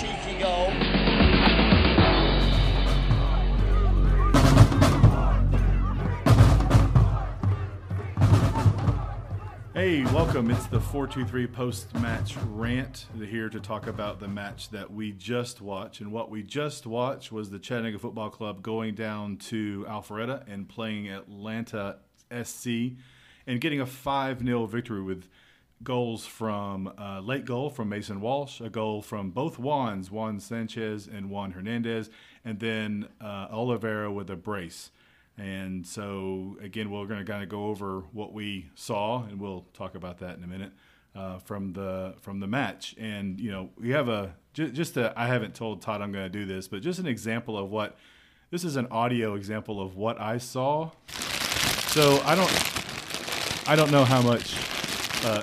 cheeky goal. Hey, welcome. It's the 423 post match rant. Here to talk about the match that we just watched. And what we just watched was the Chattanooga Football Club going down to Alpharetta and playing Atlanta SC and getting a 5 0 victory with goals from uh, late goal from Mason Walsh, a goal from both Juans, Juan Sanchez and Juan Hernandez, and then uh, Oliveira with a brace. And so, again, we're going to kind of go over what we saw, and we'll talk about that in a minute uh, from the from the match. And you know, we have a just, just a, I haven't told Todd I'm going to do this, but just an example of what this is an audio example of what I saw. So I don't I don't know how much uh,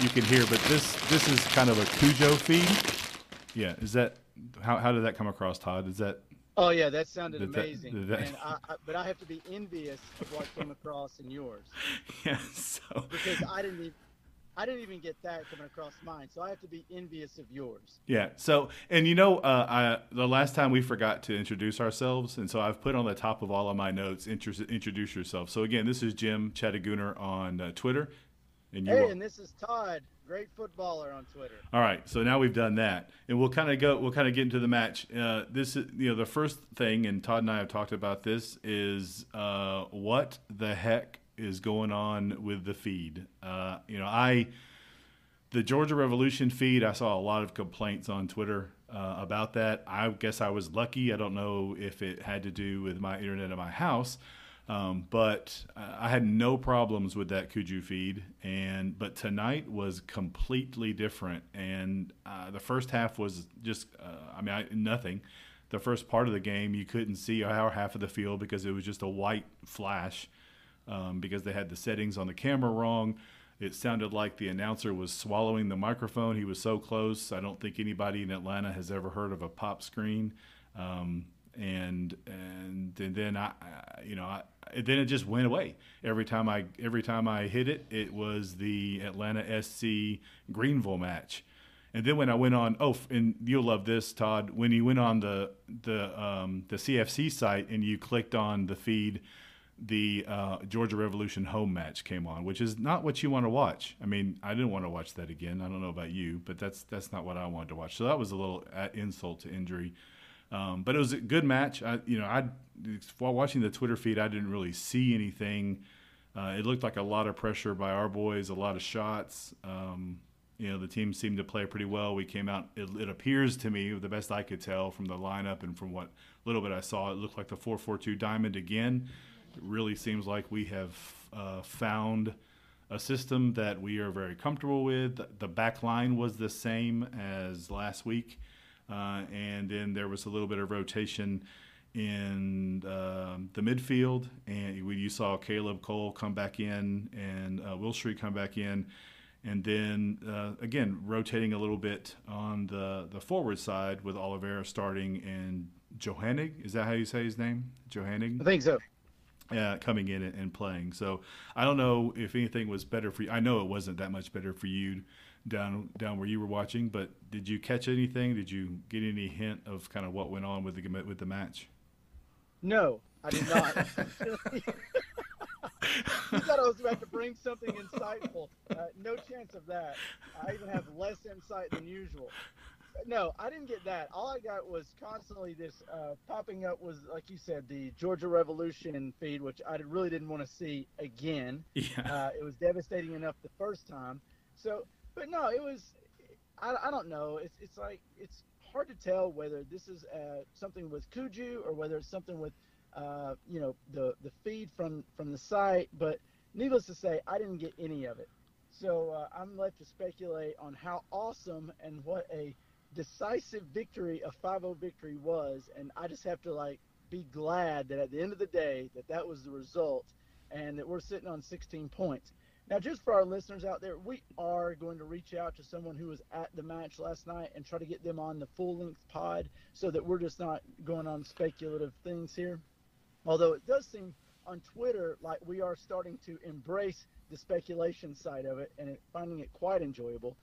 you can hear, but this this is kind of a Cujo feed. Yeah, is that how how did that come across, Todd? Is that Oh yeah, that sounded Did that- amazing. did that- and I, I, but I have to be envious of what came across in yours yeah? So because I didn't even I didn't even get that coming across mine. So I have to be envious of yours. Yeah. So, and you know, uh, I, the last time we forgot to introduce ourselves, and so I've put on the top of all of my notes, intro, introduce yourself. So again, this is Jim Chattagooner on uh, Twitter, and you. Hey, are- and this is Todd, great footballer on Twitter. all right. So now we've done that, and we'll kind of go. We'll kind of get into the match. Uh, this is, you know, the first thing, and Todd and I have talked about this is uh, what the heck is going on with the feed. Uh, you know, I the Georgia Revolution feed, I saw a lot of complaints on Twitter uh, about that. I guess I was lucky. I don't know if it had to do with my internet at my house, um, but I had no problems with that Kuju feed. And but tonight was completely different. And uh, the first half was just, uh, I mean, I, nothing. The first part of the game, you couldn't see our half of the field because it was just a white flash um, because they had the settings on the camera wrong. It sounded like the announcer was swallowing the microphone. He was so close. I don't think anybody in Atlanta has ever heard of a pop screen. Um, and, and then I, I you know, I, then it just went away. Every time I every time I hit it, it was the Atlanta SC Greenville match. And then when I went on, oh, and you'll love this, Todd. When you went on the the um, the CFC site and you clicked on the feed, the uh, Georgia Revolution home match came on, which is not what you want to watch. I mean, I didn't want to watch that again. I don't know about you, but that's that's not what I wanted to watch. So that was a little uh, insult to injury. Um, but it was a good match. I, you know, I while watching the Twitter feed, I didn't really see anything. Uh, it looked like a lot of pressure by our boys, a lot of shots. Um, you know, the team seemed to play pretty well. We came out. It, it appears to me, the best I could tell from the lineup and from what little bit I saw, it looked like the four-four-two diamond again. It really seems like we have uh, found a system that we are very comfortable with. The back line was the same as last week, uh, and then there was a little bit of rotation in um, the midfield. And we, you saw Caleb Cole come back in and uh, Will Street come back in. And then uh, again, rotating a little bit on the, the forward side with Oliveira starting and Johannig. Is that how you say his name? Johannig? I think so. uh, coming in and, and playing. So I don't know if anything was better for you. I know it wasn't that much better for you down down where you were watching, but did you catch anything? Did you get any hint of kind of what went on with the with the match? No, I did not. you thought I was about to bring something insightful. Uh, no chance of that. I even have less insight than usual. No, I didn't get that. All I got was constantly this uh, popping up was, like you said, the Georgia Revolution feed, which I really didn't want to see again. Yeah. Uh, it was devastating enough the first time. So, but no, it was. I, I don't know. It's it's like it's hard to tell whether this is uh, something with Kuju or whether it's something with, uh, you know, the the feed from from the site. But needless to say, I didn't get any of it. So uh, I'm left to speculate on how awesome and what a decisive victory a 5-0 victory was, and I just have to like be glad that at the end of the day that that was the result, and that we're sitting on 16 points. Now, just for our listeners out there, we are going to reach out to someone who was at the match last night and try to get them on the full length pod so that we're just not going on speculative things here. Although it does seem on Twitter, like we are starting to embrace the speculation side of it and finding it quite enjoyable.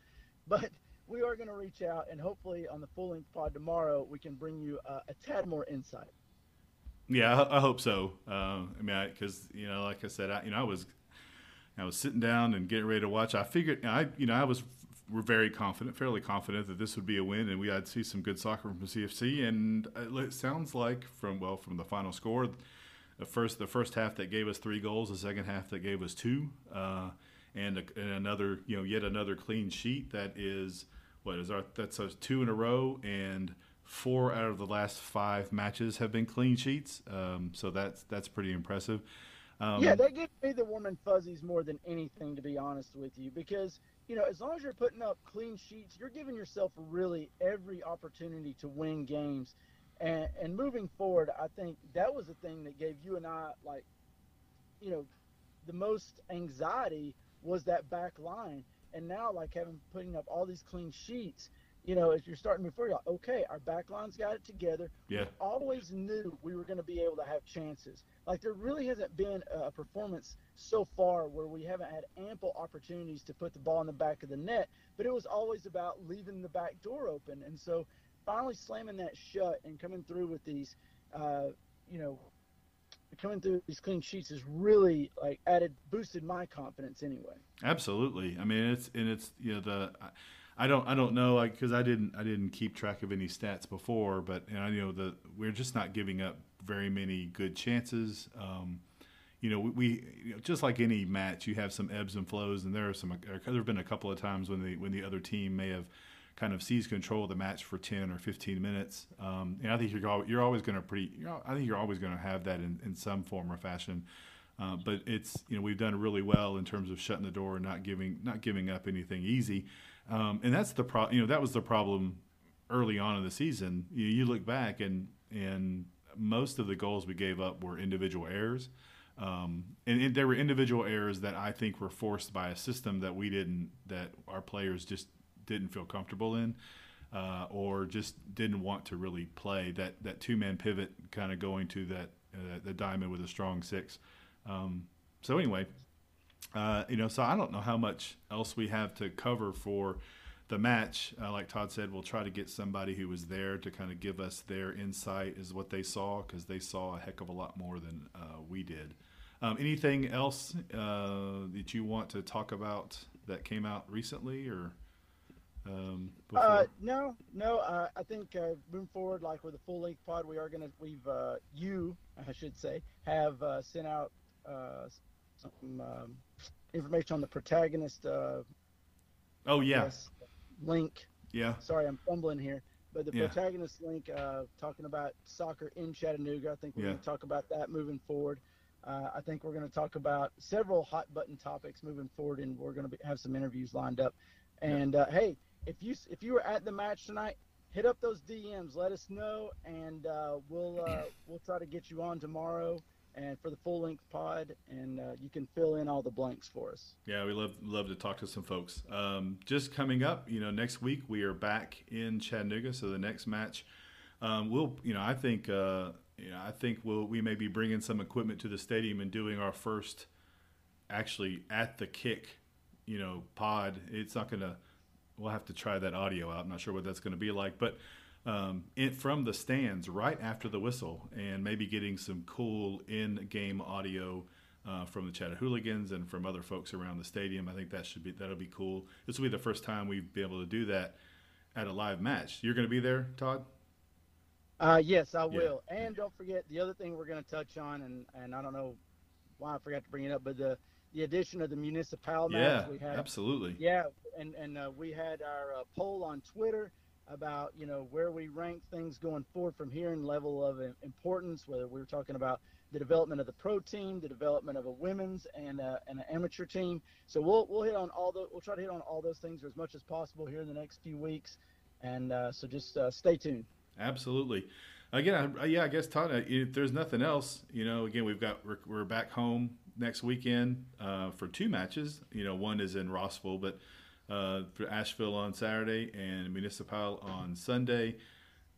But we are going to reach out and hopefully on the full length pod tomorrow we can bring you uh, a tad more insight. Yeah, I, I hope so. Uh, I mean, because you know, like I said, I, you know, I was I was sitting down and getting ready to watch. I figured, I you know, I was we're very confident, fairly confident that this would be a win, and we had see some good soccer from the CFC. And it sounds like from well, from the final score, the first the first half that gave us three goals, the second half that gave us two, uh, and, a, and another you know yet another clean sheet that is what is our that's a two in a row and four out of the last five matches have been clean sheets. Um, so that's that's pretty impressive. Um, yeah, that gives me the warm and fuzzies more than anything, to be honest with you, because you know as long as you're putting up clean sheets, you're giving yourself really every opportunity to win games. And, and moving forward, I think that was the thing that gave you and I like, you know, the most anxiety was that back line. And now, like having putting up all these clean sheets, you know, as you're starting forward, like, okay, our backline's got it together. Yeah. We always knew we were going to be able to have chances. Like there really hasn't been a performance so far where we haven't had ample opportunities to put the ball in the back of the net, but it was always about leaving the back door open. And so finally slamming that shut and coming through with these, uh, you know, coming through these clean sheets has really like added boosted my confidence anyway. Absolutely. I mean, it's and it's you know the. I don't I don't know like because I didn't I didn't keep track of any stats before, but you know, you know the we're just not giving up very many good chances. Um, you know, we, we you know, just like any match, you have some ebbs and flows, and there are some. There have been a couple of times when the when the other team may have kind of seized control of the match for 10 or 15 minutes. Um, and I think you're you're always going to pretty. I think you're always going to have that in, in some form or fashion. Uh, but it's you know we've done really well in terms of shutting the door and not giving not giving up anything easy. Um, and that's the pro. You know that was the problem early on in the season. You, you, look back and and most of the goals we gave up were individual errors, um, and, and there were individual errors that I think were forced by a system that we didn't that our players just didn't feel comfortable in. Uh, or just didn't want to really play that, that two man pivot, kind of going to that uh, the diamond with a strong six. Um, so anyway, uh, you know, so I don't know how much else we have to cover for the match. Uh, like Todd said, we'll try to get somebody who was there to kind of give us their insight as what they saw because they saw a heck of a lot more than uh, we did. Um, anything else uh, that you want to talk about that came out recently or? Um, uh, no, no. Uh, I think uh, moving forward, like with a full length pod, we are gonna. We've uh, you, I should say, have uh, sent out uh, some um, information on the protagonist. Uh, oh yeah. link. Yeah. Sorry, I'm fumbling here, but the yeah. protagonist link uh, talking about soccer in Chattanooga. I think we're yeah. going to talk about that moving forward. Uh, I think we're going to talk about several hot button topics moving forward, and we're going to have some interviews lined up. And yeah. uh, hey, if you if you were at the match tonight, hit up those DMs. Let us know, and uh, we'll uh, we'll try to get you on tomorrow and for the full length pod, and uh, you can fill in all the blanks for us. Yeah, we love love to talk to some folks. Um, just coming up, you know, next week we are back in Chattanooga, so the next match, um, we'll, you know, I think, uh, you know, I think we'll we may be bringing some equipment to the stadium and doing our first, actually at the kick, you know, pod. It's not gonna. We'll have to try that audio out. I'm not sure what that's to be like, but um, in, from the stands right after the whistle and maybe getting some cool in game audio uh, from the Chattahooligans and from other folks around the stadium. I think that should be that'll be cool. This will be the first time we've been able to do that at a live match. You're going to be there, Todd? Uh, yes, I will. Yeah. And don't forget the other thing we're going to touch on, and, and I don't know why I forgot to bring it up, but the the addition of the municipal match yeah, we had. Absolutely. Yeah, and and uh, we had our uh, poll on Twitter about you know where we rank things going forward from here in level of importance whether we're talking about the development of the pro team the development of a women's and, uh, and an amateur team. So we'll, we'll hit on all the we'll try to hit on all those things as much as possible here in the next few weeks. And uh, so just uh, stay tuned. Absolutely. Again I, yeah i guess todd if there's nothing else you know again we've got we're, we're back home next weekend uh, for two matches. You know one is in rossville but uh, for Asheville on Saturday and Municipal on Sunday.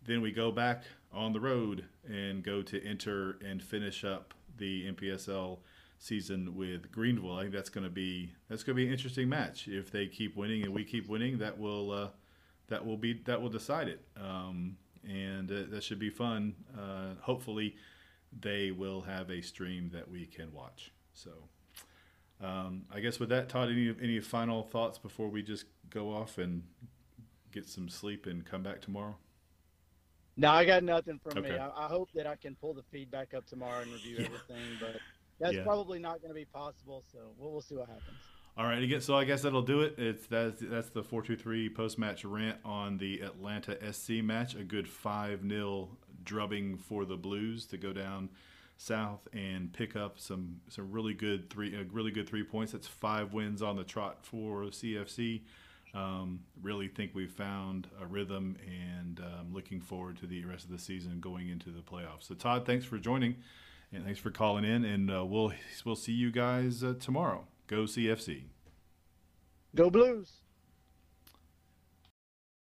Then we go back on the road and go to enter and finish up the NPSL season with Greenville. I think that's going to be that's going to be an interesting match. If they keep winning and we keep winning, that will uh, that will be that will decide it. Um, and uh, that should be fun. Uh, hopefully, they will have a stream that we can watch. So, um, I guess with that, Todd, any any final thoughts before we just go off and get some sleep and come back tomorrow? No, I got nothing from Okay. me. I, I hope that I can pull the feedback up tomorrow and review Yeah. everything, but that's Yeah. probably not going to be possible. So we'll, we'll see what happens. All right, again, so I guess that'll do it. It's that's that's the four two three post match rant on the Atlanta SC match. A good five 0 drubbing for the Blues to go down south and pick up some some really good three uh, really good three points. That's five wins on the trot for CFC. Um, really think we've found a rhythm and um, looking forward to the rest of the season going into the playoffs. So Todd, thanks for joining and thanks for calling in, and uh, we'll we'll see you guys uh, tomorrow. Go CFC. Go Blues!